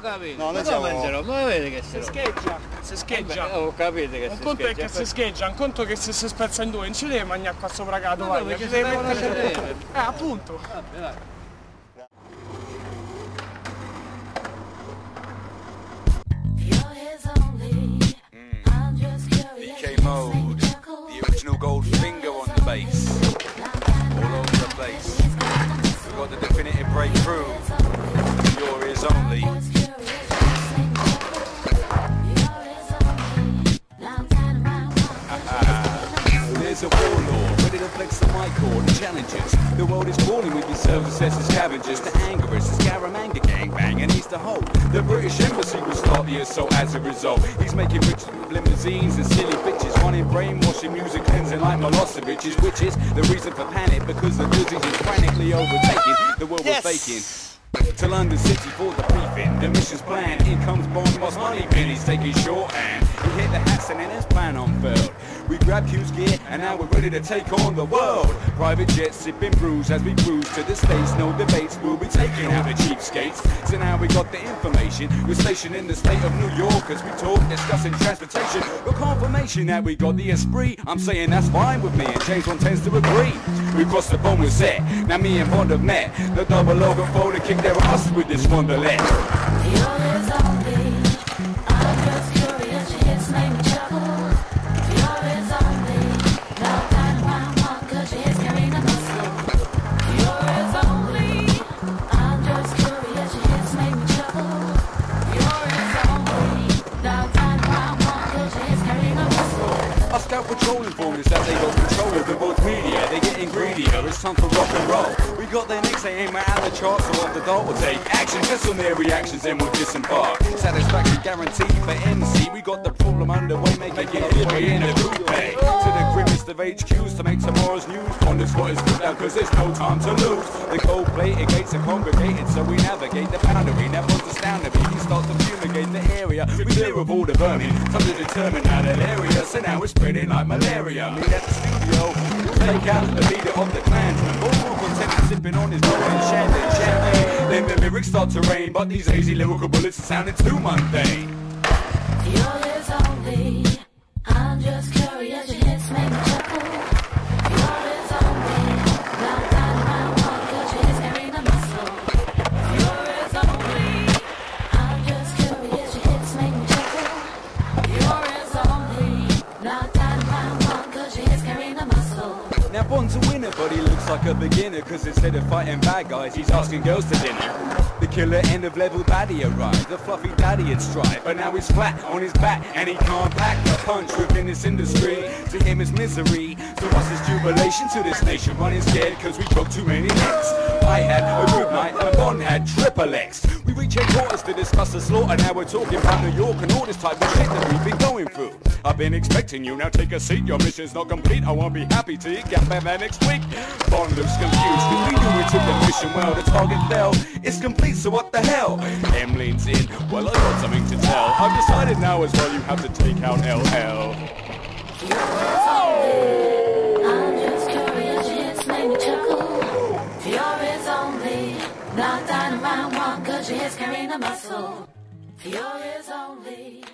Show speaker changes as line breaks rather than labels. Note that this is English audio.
capito.
No, noi
ma
siamo-
l'ho? Ma vedi che
Si scheggia, si scheggia.
Eh, Ho capito che
Un
si
conto è
scheggia.
che si scheggia, un conto che se si spezza in due, non ci devi mangiare qua sopra
Ma
tovaglia,
dove
ci mettere...
sedere?
Eh, appunto.
Vabbè, vai.
The
and challenges. The world is calling with these self-assessed scavengers to anger us, the Scaramanga gangbang and he's the whole. The British Embassy will start the assault as a result. He's making riches with limousines and silly bitches, running brainwashing music cleansing like Milosevic's, which is the reason for panic because the disease is frantically overtaking the world
Yes.
we're faking. To London City for the briefing. The mission's planned. In comes Bond, Boss Money. He's taking shorthand. He hit the hats and then his plan unfurled. We grab Q's gear and now we're ready to take on the world. Private jets sipping brews as we cruise to the states. No debates, we'll be taking out the cheapskates. So now we got the information. We're stationed in the state of New York as we talk, discussing transportation. With confirmation that we got the esprit. I'm saying that's fine with me and James one tends to agree. We crossed the bone with set. Now me and Bond have met. The double logo folded kick their ass with this wonderland.
Muscle.
I scout patrol informers that they got control of the both media. They're getting greedier. It's time for rock and roll. We got their next they aim at the charts, so off the dart will take action. Just on their reactions, then we'll disembark. Satisfaction guaranteed for MC. We got the problem underway, making it way in the coupe. Eh? To the grimmest of HQs to make tomorrow's spot is put down, cause there's no time to lose. The gold plated gates are congregated, so we navigate the boundary. Now what's astounding me? We start to fumigate the area. We clear of all the vermin. Time to determine how that area. So now it's spreading like malaria. Meet at the studio. Take out the leader of the clansman. All content sipping on his golden champagne. champagne. Then the lyrics start to rain, but these hazy lyrical bullets are sounding too mundane.
You're his only.
Bond's a winner, but he looks like a beginner Cause instead of fighting bad guys, he's asking girls to dinner. The killer end of level baddie arrived The fluffy daddy had stride But now he's flat on his back And he can't pack a punch within this industry. To him it's misery To us it's jubilation. To this nation running scared Cause we broke too many necks. I had a good night and Bond had triple X. We reach headquarters to discuss the slaughter. Now we're talking about New York and all this type of shit that we've been going through I've been expecting you, now take a seat Your mission's not complete, I won't be happy till you get back there next week Bond looks confused, cause we knew we took the mission well The target fell, it's complete, so what the hell? M leans in, well I got something to tell I've decided now as well you have to take out LL
only. Oh! I'm just curious. Your hits make me chuckle. His only. No time round one, 'cause your hits carry the muscle. His only.